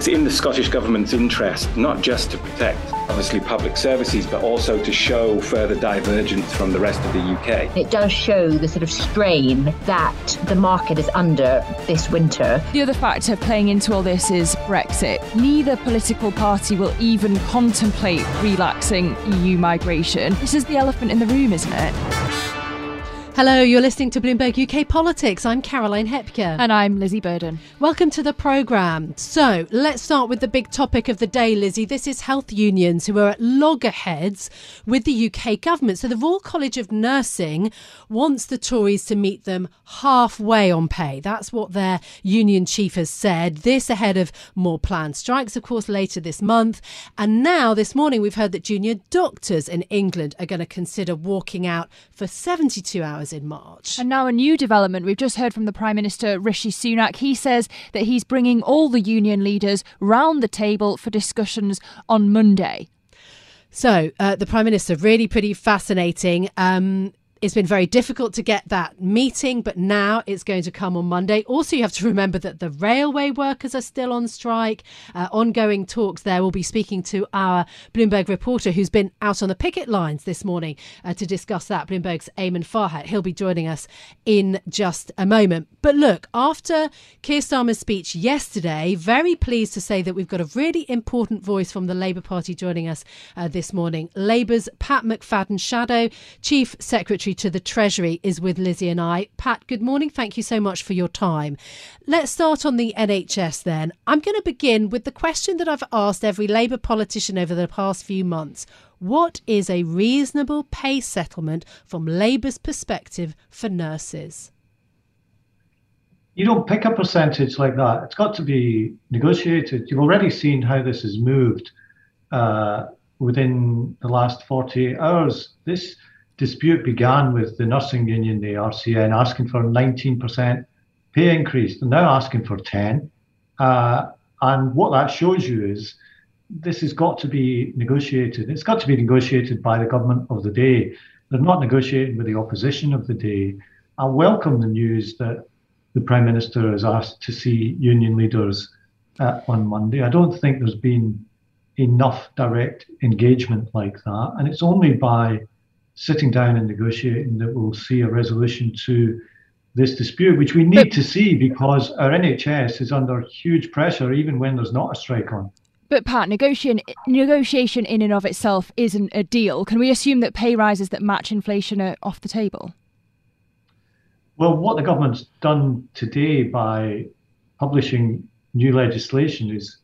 It's in the Scottish Government's interest not just to protect, obviously, public services, but also to show further divergence from the rest of the UK. It does show the sort of strain that the market is under this winter. The other factor playing into all this is Brexit. Neither political party will even contemplate relaxing EU migration. This is the elephant in the room, isn't it? Hello, you're listening to Bloomberg UK Politics. I'm Caroline Hepker. And I'm Lizzy Burden. Welcome to the programme. So, let's start with the big topic of the day, Lizzy. This is health unions who are at loggerheads with the UK government. So, the Royal College of Nursing wants the Tories to meet them halfway on pay. That's what their union chief has said. This ahead of more planned strikes, of course, later this month. And now, this morning, we've heard that junior doctors in England are going to consider walking out for 72 hours in March. And now a new development. We've just heard from the Prime Minister Rishi Sunak. He says that he's bringing all the union leaders round the table for discussions on Monday. So, uh, the Prime Minister, really pretty fascinating. Um, it's been very difficult to get that meeting, but now it's going to come on Monday. Also, you have to remember that the railway workers are still on strike. Uh, ongoing talks there. We'll be speaking to our Bloomberg reporter who's been out on the picket lines this morning uh, to discuss that. Bloomberg's Eamon Farhat. He'll be joining us in just a moment. But look, after Keir Starmer's speech yesterday, very pleased to say that we've got a really important voice from the Labour Party joining us uh, this morning. Labour's Pat McFadden Shadow, Chief Secretary Secretary to the Treasury, is with Lizzy and I. Pat, good morning. Thank you so much for your time. Let's start on the NHS then. I'm going to begin with the question that I've asked every Labour politician over the past few months. What is a reasonable pay settlement from Labour's perspective for nurses? You don't pick a percentage like that. It's got to be negotiated. You've already seen how this has moved uh, within the last 48 hours. This dispute began with the nursing union, the RCN, asking for a 19% pay increase. They're now asking for 10. Uh, and what that shows you is this has got to be negotiated. It's got to be negotiated by the government of the day. They're not negotiating with the opposition of the day. I welcome the news that the Prime Minister has asked to see union leaders uh, on Monday. I don't think there's been enough direct engagement like that. And it's only by sitting down and negotiating that we'll see a resolution to this dispute, which we need but, to see because our NHS is under huge pressure even when there's not a strike on. But Pat, negotiation negotiation in and of itself isn't a deal. Can we assume that pay rises that match inflation are off the table? Well, what the government's done today by publishing new legislation is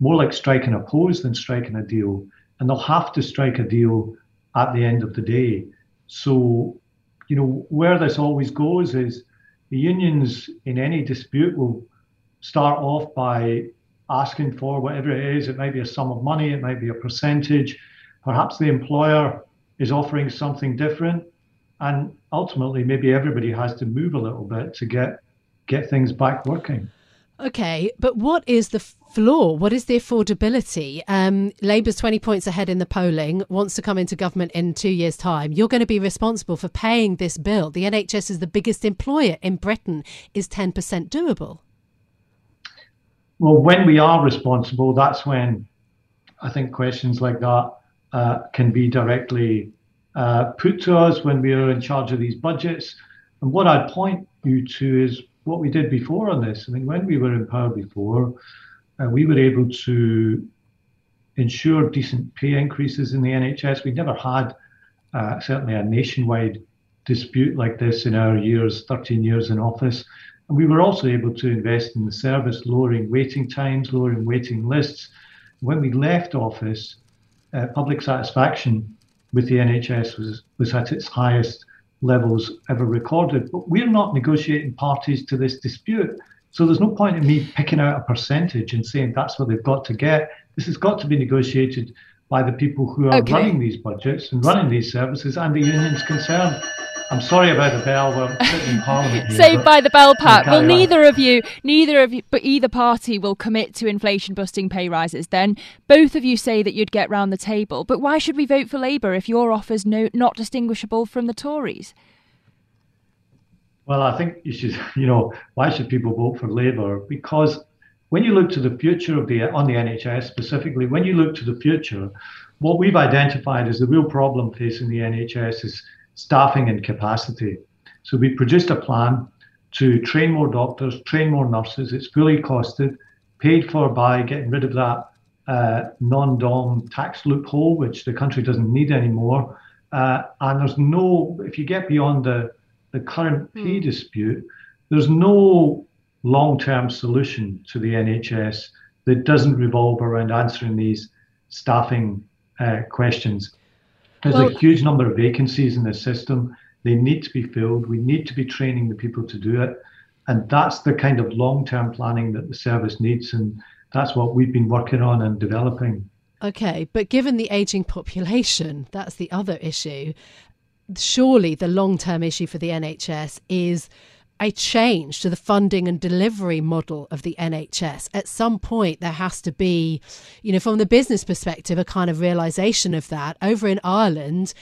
more like striking a pose than striking a deal. And they'll have to strike a deal at the end of the day. So, you know, where this always goes is the unions in any dispute will start off by asking for whatever it is. It might be a sum of money, it might be a percentage. Perhaps the employer is offering something different. And ultimately, maybe everybody has to move a little bit to get get things back working. Okay, but what is the floor? What is the affordability? Um, Labour's 20 points ahead in the polling, wants to come into government in two years' time. You're going to be responsible for paying this bill. The NHS is the biggest employer in Britain. Is 10% doable? Well, when we are responsible, that's when I think questions like that uh, can be directly uh, put to us when we are in charge of these budgets. And what I'd point you to is what we did before on this. I mean, when we were in power before, uh, we were able to ensure decent pay increases in the NHS. We never had uh, certainly a nationwide dispute like this in our years, 13 years in office. And we were also able to invest in the service, lowering waiting times, lowering waiting lists. When we left office, uh, public satisfaction with the NHS was, was at its highest levels ever recorded. But we're not negotiating parties to this dispute. So there's no point in me picking out a percentage and saying that's what they've got to get. This has got to be negotiated by the people who are okay. running these budgets and running these services and the unions concerned. I'm sorry about the bell. We're sitting in Parliament. Saved by the bell, Pat. Well, neither on. of you, neither of you, but either party will commit to inflation-busting pay rises. Then both of you say that you'd get round the table. But why should we vote for Labour if your offer's no, not distinguishable from the Tories? Well, I think you should. You know, why should people vote for Labour? Because when you look to the future of the on the NHS specifically, when you look to the future, what we've identified as the real problem facing the NHS is staffing and capacity. So we produced a plan to train more doctors, train more nurses. It's fully costed, paid for by getting rid of that uh, non-dom tax loophole, which the country doesn't need anymore. Uh, and there's no, if you get beyond the, the current pay mm. dispute, there's no long-term solution to the NHS that doesn't revolve around answering these staffing uh, questions. There's well, a huge number of vacancies in the system. They need to be filled. We need to be training the people to do it. And that's the kind of long term planning that the service needs. And that's what we've been working on and developing. Okay, but given the aging population, that's the other issue. Surely the long term issue for the NHS is a change to the funding and delivery model of the NHS. At some point, there has to be, you know, from the business perspective, a kind of realization of that. Over in Ireland,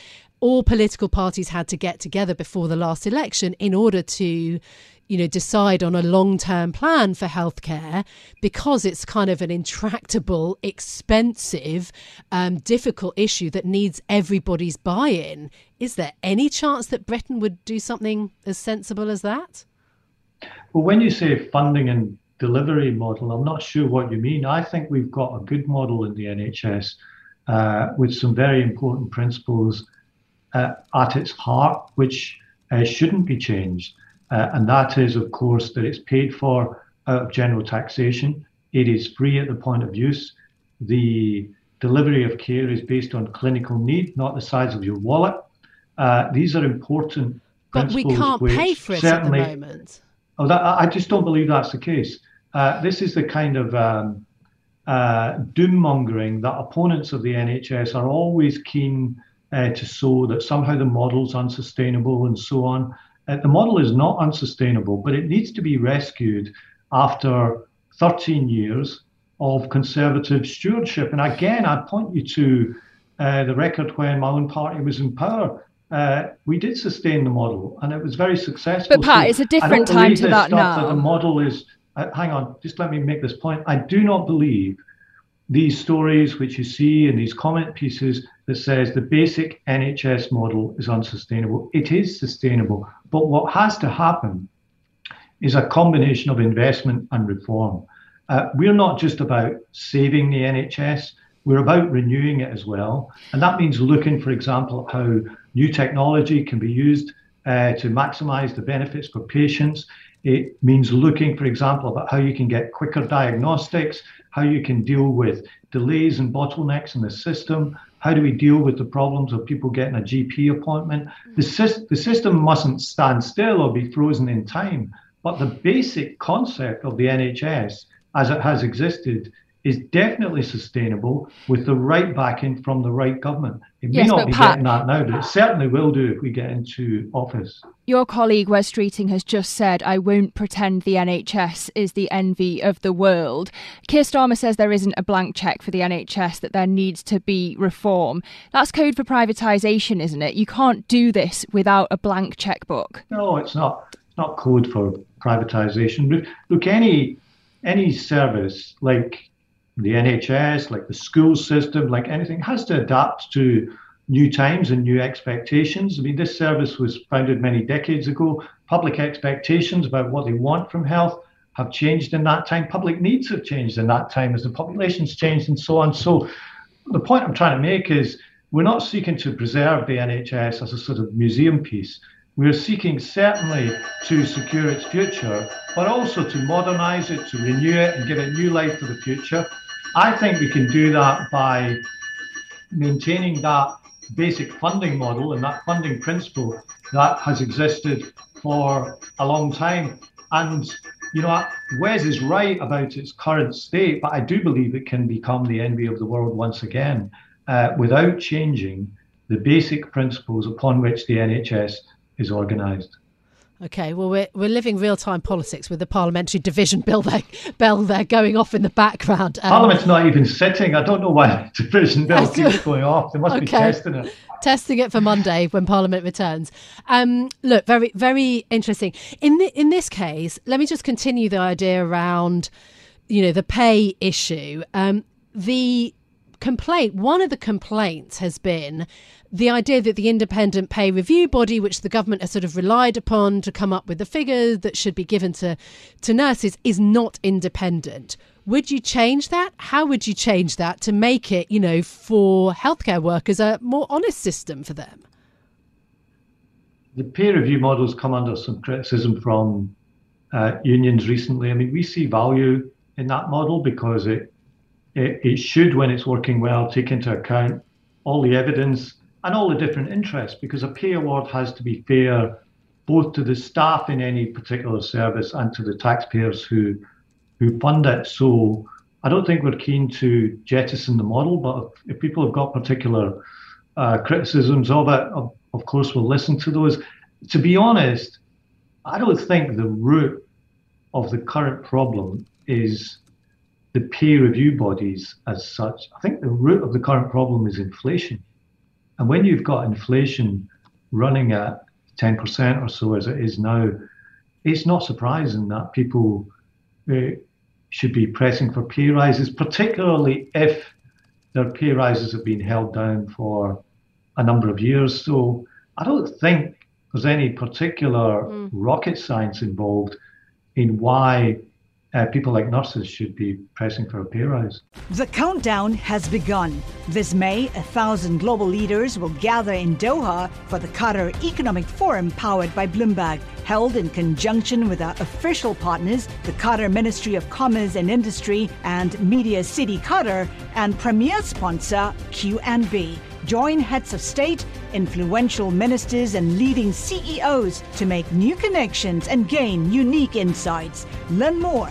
all political parties had to get together before the last election in order to you know decide on a long-term plan for healthcare because it's kind of an intractable expensive um, difficult issue that needs everybody's buy-in. Is there any chance that britain would do something as sensible as that? Well when you say funding and delivery model i'm not sure what you mean. I think we've got a good model in the nhs uh, with some very important principles at its heart which uh, shouldn't be changed uh, and that is, of course, that it's paid for out of general taxation. It is free at the point of use. The delivery of care is based on clinical need, not the size of your wallet. Uh, these are important but we can't pay for it at the moment. Oh, that, I just don't believe that's the case. Uh, this is the kind of um, uh, doom mongering that opponents of the NHS are always keen uh, to sow that somehow the model's unsustainable and so on. Uh, the model is not unsustainable, but it needs to be rescued after 13 years of conservative stewardship. And again, I point you to uh, the record when my own party was in power. Uh, we did sustain the model, and it was very successful. But Pat, so it's a different time to that now. That the model is. Uh, hang on, just let me make this point. I do not believe these stories which you see in these comment pieces that says the basic NHS model is unsustainable. It is sustainable, but what has to happen is a combination of investment and reform. Uh, we're not just about saving the NHS, we're about renewing it as well. And that means looking, for example, at how new technology can be used uh, to maximize the benefits for patients. It means looking, for example, about how you can get quicker diagnostics, how you can deal with delays and bottlenecks in the system. How do we deal with the problems of people getting a GP appointment? The, mm. the system mustn't stand still or be frozen in time. But the basic concept of the NHS as it has existed is definitely sustainable with the right backing from the right government. It may yes, not be Pat, getting that now, but it certainly will do if we get into office. Your colleague Wes Streeting has just said, I won't pretend the NHS is the envy of the world. Keir Starmer says there isn't a blank cheque for the NHS, that there needs to be reform. That's code for privatisation, isn't it? You can't do this without a blank chequebook. No, it's not. It's not code for privatisation. Look, any any service like the NHS, like the school system, like anything, has to adapt to new times and new expectations. I mean, this service was founded many decades ago. Public expectations about what they want from health have changed in that time. Public needs have changed in that time as the population's changed and so on. So, the point I'm trying to make is we're not seeking to preserve the NHS as a sort of museum piece. We're seeking certainly to secure its future, but also to modernise it, to renew it, and give it new life for the future. I think we can do that by maintaining that basic funding model and that funding principle that has existed for a long time. And you know, Wes is right about its current state, but I do believe it can become the envy of the world once again uh, without changing the basic principles upon which the NHS is organised. Okay, well, we're, we're living real time politics with the parliamentary division bill there, bell there going off in the background. Um, Parliament's not even sitting. I don't know why the division bill keeps going off. They must okay. be testing it. Testing it for Monday when Parliament returns. Um, look, very, very interesting. In the, in this case, let me just continue the idea around, you know, the pay issue. Um, the complaint, one of the complaints has been the idea that the independent pay review body, which the government has sort of relied upon to come up with the figures that should be given to, to nurses, is not independent. Would you change that? How would you change that to make it, you know, for healthcare workers a more honest system for them? The pay review models come under some criticism from uh, unions recently. I mean, we see value in that model because it, it, it should, when it's working well, take into account all the evidence and all the different interests because a pay award has to be fair both to the staff in any particular service and to the taxpayers who who fund it. So I don't think we're keen to jettison the model, but if, if people have got particular uh, criticisms of it, of, of course we'll listen to those. To be honest, I don't think the root of the current problem is the pay review bodies as such. I think the root of the current problem is inflation. And when you've got inflation running at 10% or so as it is now, it's not surprising that people uh, should be pressing for pay rises, particularly if their pay rises have been held down for a number of years. So I don't think there's any particular mm. rocket science involved in why uh, people like nurses should be pressing for a pay rise. The countdown has begun. This May, a thousand global leaders will gather in Doha for the Qatar Economic Forum powered by Bloomberg, held in conjunction with our official partners, the Qatar Ministry of Commerce and Industry and Media City Qatar, and premier sponsor QNB. Join heads of state, influential ministers, and leading CEOs to make new connections and gain unique insights. Learn more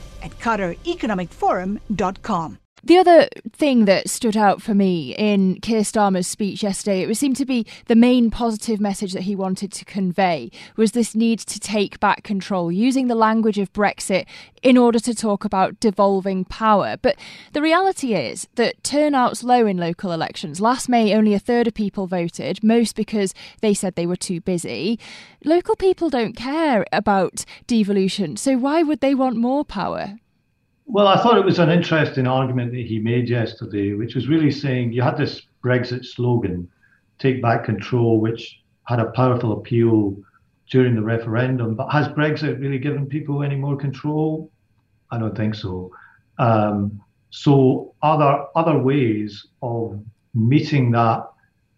at QatarEconomicForum.com. The other thing that stood out for me in Keir Starmer's speech yesterday, it seemed to be the main positive message that he wanted to convey was this need to take back control, using the language of Brexit in order to talk about devolving power. But the reality is that turnout's low in local elections. Last May, only a third of people voted, most because they said they were too busy. Local people don't care about devolution, so why would they want more power? Well, I thought it was an interesting argument that he made yesterday, which was really saying you had this Brexit slogan, take back control, which had a powerful appeal during the referendum. But has Brexit really given people any more control? I don't think so. Um, so are there other ways of meeting that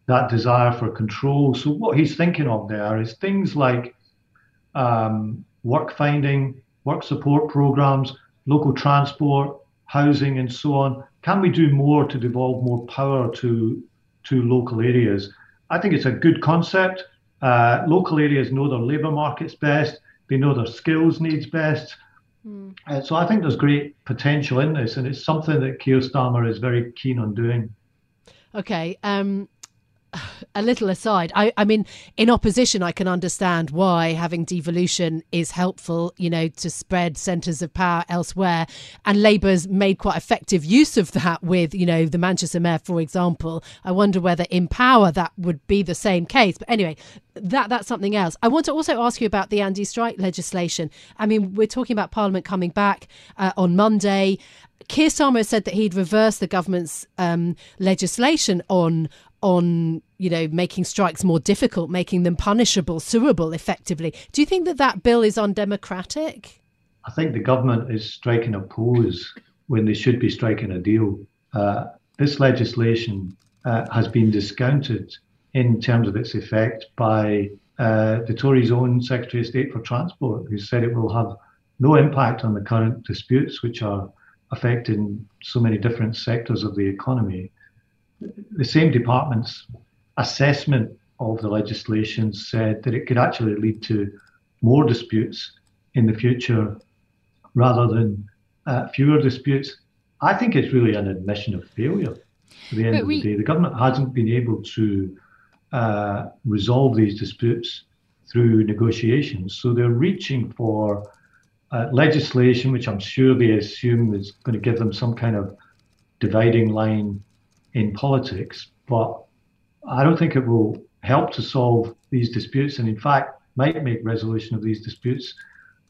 that desire for control? So what he's thinking of there is things like um, work finding, work support programs, local transport, housing, and so on? Can we do more to devolve more power to to local areas? I think it's a good concept. Uh, local areas know their labour markets best. They know their skills needs best. Mm. Uh, so I think there's great potential in this, and it's something that Keir Starmer is very keen on doing. Okay. Um, a little aside, I, I mean, in opposition, I can understand why having devolution is helpful, you know, to spread centres of power elsewhere. And Labour's made quite effective use of that with, you know, the Manchester Mayor, for example. I wonder whether in power that would be the same case. But anyway, that that's something else. I want to also ask you about the anti strike legislation. I mean, we're talking about Parliament coming back uh, on Monday. Keir Starmer said that he'd reverse the government's um, legislation on on you know making strikes more difficult, making them punishable, suable, effectively. Do you think that that bill is undemocratic? I think the government is striking a pose when they should be striking a deal. Uh, this legislation uh, has been discounted in terms of its effect by uh, the Tories' own Secretary of State for Transport, who said it will have no impact on the current disputes, which are affecting so many different sectors of the economy. The same department's assessment of the legislation said that it could actually lead to more disputes in the future rather than uh, fewer disputes. I think it's really an admission of failure at the end but of we... the day. The government hasn't been able to uh, resolve these disputes through negotiations. So they're reaching for uh, legislation, which I'm sure they assume is going to give them some kind of dividing line in politics. But I don't think it will help to solve these disputes, and in fact, might make resolution of these disputes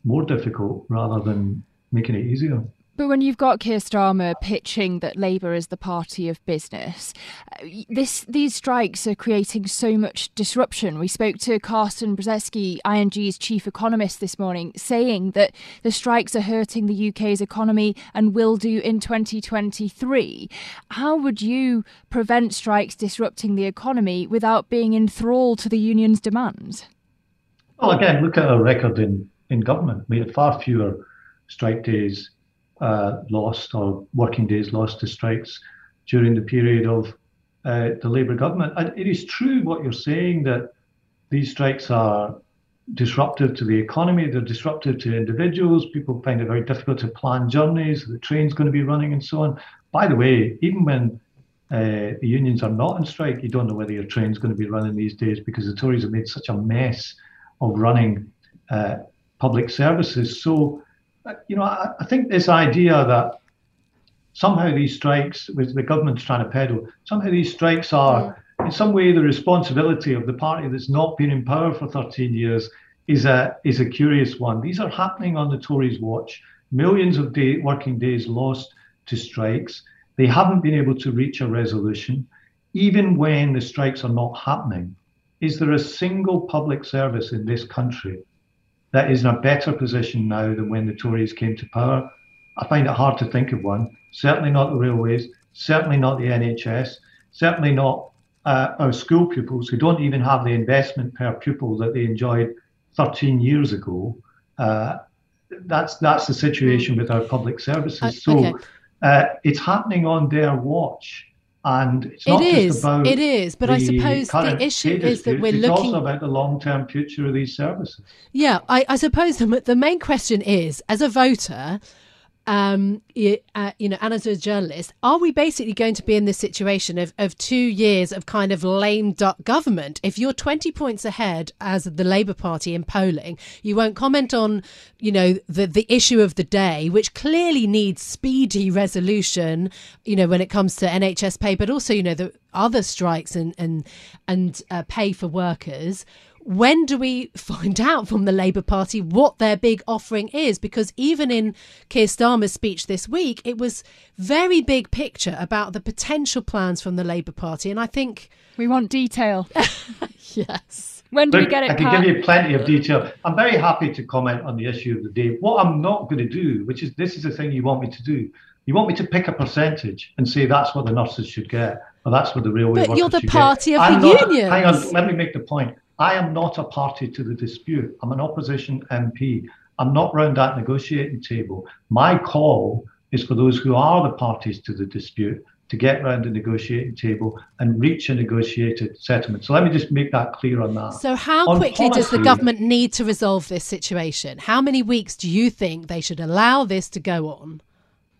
more difficult rather than making it easier. But when you've got Keir Starmer pitching that Labour is the party of business, uh, this these strikes are creating so much disruption. We spoke to Carsten Brzeski, ING's chief economist, this morning, saying that the strikes are hurting the UK's economy and will do in 2023. How would you prevent strikes disrupting the economy without being enthralled to the union's demands? Well, again, look at our record in, in government. We had far fewer strike days uh, lost or working days lost to strikes during the period of uh, the Labour government. And it is true what you're saying that these strikes are disruptive to the economy, they're disruptive to individuals. People find it very difficult to plan journeys, the train's going to be running, and so on. By the way, even when uh, the unions are not on strike, you don't know whether your train's going to be running these days because the Tories have made such a mess of running uh, public services. So you know, I, I, think this idea that somehow these strikes, with the government's trying to peddle, somehow these strikes are in some way the responsibility of the party that's not been in power for 13 years is a is a curious one. These are happening on the Tories' watch. Millions of day, working days lost to strikes. They haven't been able to reach a resolution, even when the strikes are not happening. Is there a single public service in this country that is in a better position now than when the Tories came to power. I find it hard to think of one. Certainly not the railways, certainly not the NHS, certainly not uh, our school pupils who don't even have the investment per pupil that they enjoyed 13 years ago. Uh, that's that's the situation with our public services. Uh, so okay. uh, it's happening on their watch. And it's not it just about it is, but I suppose the issue is that we're it's looking. It's also about the long-term future of these services. Yeah, I, I suppose the, the main question is, as a voter, um, uh, you know, and as a journalist, are we basically going to be in this situation of, of two years of kind of lame duck government? If you're 20 points ahead as the Labour Party in polling, you won't comment on, you know, the, the issue of the day, which clearly needs speedy resolution, you know, when it comes to NHS pay, but also, you know, the other strikes and, and, and uh, pay for workers when do we find out from the Labour Party what their big offering is? Because even in Keir Starmer's speech this week, it was very big picture about the potential plans from the Labour Party. And I think. We want detail. yes. When do Look, we get it? I can Pat? give you plenty of detail. I'm very happy to comment on the issue of the day. What I'm not going to do, which is this is the thing you want me to do, you want me to pick a percentage and say that's what the nurses should get, or that's what the railway but you're the party get. of I'm the not, unions. Hang on, let me make the point. I am not a party to the dispute. I'm an opposition MP. I'm not round that negotiating table. My call is for those who are the parties to the dispute to get round the negotiating table and reach a negotiated settlement. So let me just make that clear on that. So, how on quickly policy, does the government need to resolve this situation? How many weeks do you think they should allow this to go on?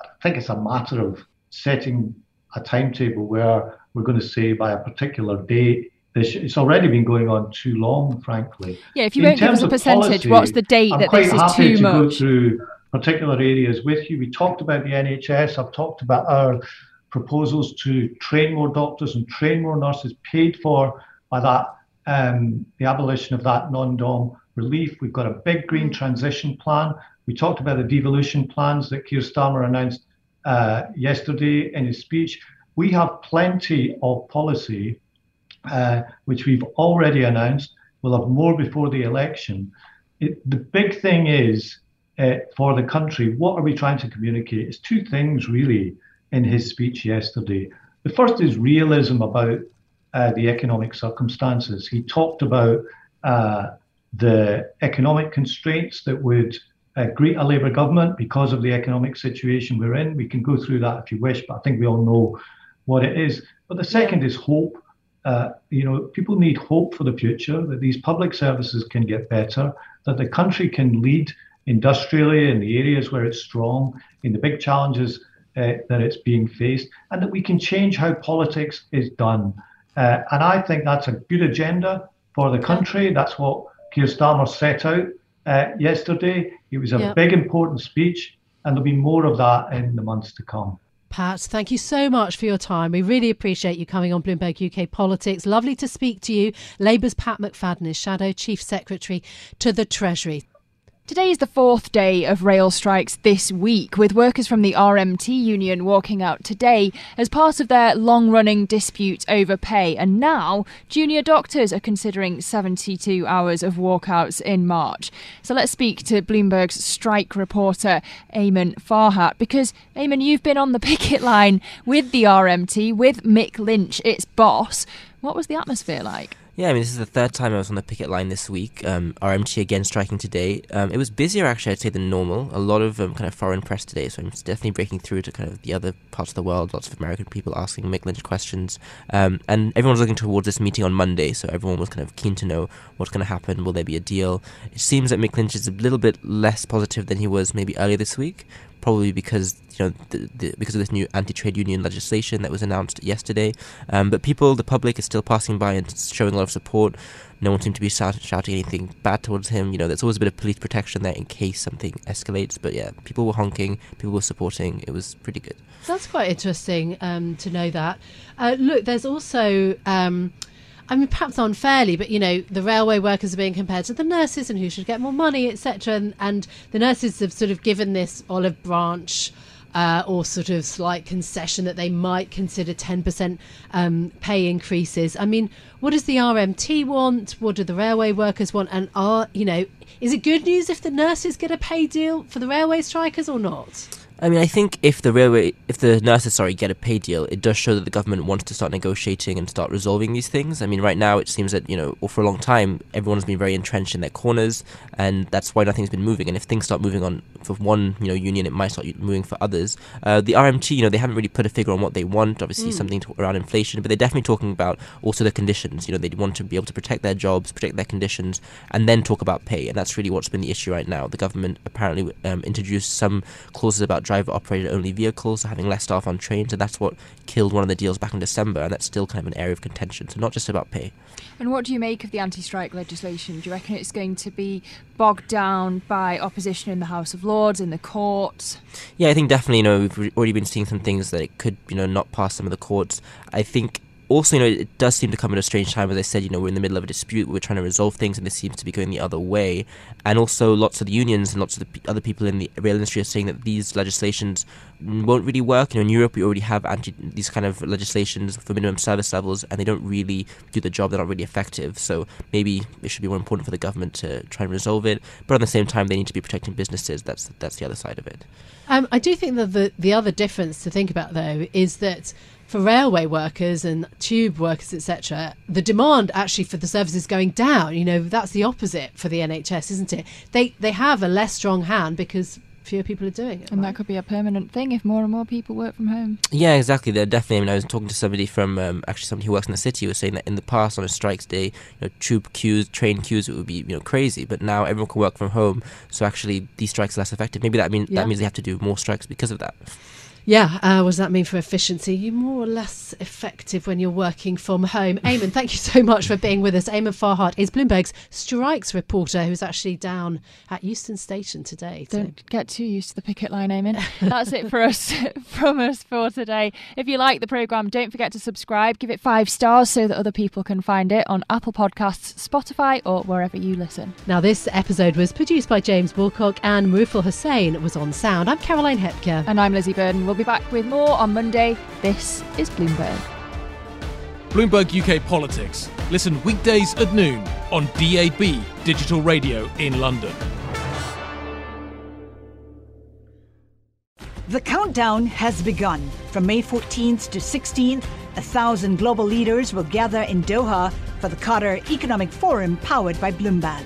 I think it's a matter of setting a timetable where we're going to say by a particular date it's already been going on too long, frankly. Yeah, if you In won't give us a percentage, policy, what's the date I'm that this is too to much? Go through particular areas with you. We talked about the NHS. I've talked about our proposals to train more doctors and train more nurses, paid for by that um, the abolition of that non-dom relief. We've got a big green mm. transition plan. We talked about the devolution plans that Keir Starmer announced uh, yesterday in his speech. We have plenty of policy uh, which we've already announced. We'll have more before the election. It, the big thing is uh, for the country. What are we trying to communicate? It's two things really in his speech yesterday. The first is realism about uh, the economic circumstances. He talked about uh, the economic constraints that would uh, greet a Labour government because of the economic situation we're in. We can go through that if you wish, but I think we all know what it is. But the second is hope. Uh, you know, people need hope for the future that these public services can get better, that the country can lead industrially in the areas where it's strong, in the big challenges uh, that it's being faced, and that we can change how politics is done. Uh, and I think that's a good agenda for the country. That's what Keir Starmer set out uh, yesterday. It was a big, important speech, and there'll be more of that in the months to come. Pat, thank you so much for your time. We really appreciate you coming on Bloomberg UK Politics. Lovely to speak to you. Labour's Pat McFadden is Shadow Chief Secretary to the Treasury. Today is the fourth day of rail strikes this week, with workers from the RMT union walking out today as part of their long running dispute over pay. And now, junior doctors are considering 72 hours of walkouts in March. So let's speak to Bloomberg's strike reporter, Eamon Farhat, because, Eamon, you've been on the picket line with the RMT, with Mick Lynch, its boss. What was the atmosphere like? Yeah, I mean, this is the third time I was on the picket line this week. Um, RMT again striking today. Um, it was busier, actually, I'd say, than normal. A lot of um, kind of foreign press today, so I'm definitely breaking through to kind of the other parts of the world. Lots of American people asking Mick Lynch questions. Um, and everyone's looking towards this meeting on Monday, so everyone was kind of keen to know what's going to happen. Will there be a deal? It seems that Mick Lynch is a little bit less positive than he was maybe earlier this week probably because you know the, the, because of this new anti-trade union legislation that was announced yesterday. Um, but people, the public, is still passing by and showing a lot of support. No one seemed to be shout- shouting anything bad towards him. You know, there's always a bit of police protection there in case something escalates. But yeah, people were honking, people were supporting. It was pretty good. That's quite interesting um, to know that. Uh, look, there's also. Um, I mean, perhaps unfairly, but you know, the railway workers are being compared to the nurses and who should get more money, etc. And, and the nurses have sort of given this olive branch uh, or sort of slight concession that they might consider 10% um, pay increases. I mean, what does the RMT want? What do the railway workers want? And are, you know, is it good news if the nurses get a pay deal for the railway strikers or not? I mean, I think if the railway, if the nurses, sorry, get a pay deal, it does show that the government wants to start negotiating and start resolving these things. I mean, right now it seems that you know, or for a long time, everyone's been very entrenched in their corners, and that's why nothing's been moving. And if things start moving on for one, you know, union, it might start moving for others. Uh, the RMT, you know, they haven't really put a figure on what they want. Obviously, mm. something to, around inflation, but they're definitely talking about also the conditions. You know, they want to be able to protect their jobs, protect their conditions, and then talk about pay. And that's really what's been the issue right now. The government apparently um, introduced some clauses about driver operated only vehicles, so having less staff on trains, and that's what killed one of the deals back in December, and that's still kind of an area of contention. So not just about pay. And what do you make of the anti-strike legislation? Do you reckon it's going to be bogged down by opposition in the House of Lords, in the courts? Yeah, I think definitely. You know, we've already been seeing some things that it could, you know, not pass some of the courts. I think also, you know, it does seem to come at a strange time. As I said, you know, we're in the middle of a dispute. We're trying to resolve things, and this seems to be going the other way. And also, lots of the unions and lots of the other people in the rail industry are saying that these legislations won't really work. You know, in Europe, we already have anti these kind of legislations for minimum service levels, and they don't really do the job. They're not really effective. So maybe it should be more important for the government to try and resolve it. But at the same time, they need to be protecting businesses. That's that's the other side of it. Um, I do think that the the other difference to think about though is that for railway workers and tube workers, etc., the demand actually for the service is going down. You know, that's the opposite for the NHS, isn't it? They they have a less strong hand because fewer people are doing it. And right? that could be a permanent thing if more and more people work from home. Yeah, exactly. They're definitely. I mean, I was talking to somebody from um, actually somebody who works in the city who was saying that in the past on a strikes day, you know, tube queues, train queues, it would be you know crazy. But now everyone can work from home, so actually these strikes are less effective. Maybe that mean yeah. that means they have to do more strikes because of that. Yeah, uh, what does that mean for efficiency? You're more or less effective when you're working from home. Eamon, thank you so much for being with us. Eamon Farhat is Bloomberg's strikes reporter who's actually down at Euston Station today. Don't get too used to the picket line, Eamon. That's it for us from us for today. If you like the programme, don't forget to subscribe, give it five stars so that other people can find it on Apple Podcasts, Spotify, or wherever you listen. Now, this episode was produced by James Woolcock and Marufal Hussain was on sound. I'm Caroline Hepker. And I'm Lizzy Burden. We'll be back with more on Monday. This is Bloomberg. Bloomberg UK Politics. Listen weekdays at noon on DAB Digital Radio in London. The countdown has begun. From May 14th to 16th, a thousand global leaders will gather in Doha for the Qatar Economic Forum powered by Bloomberg.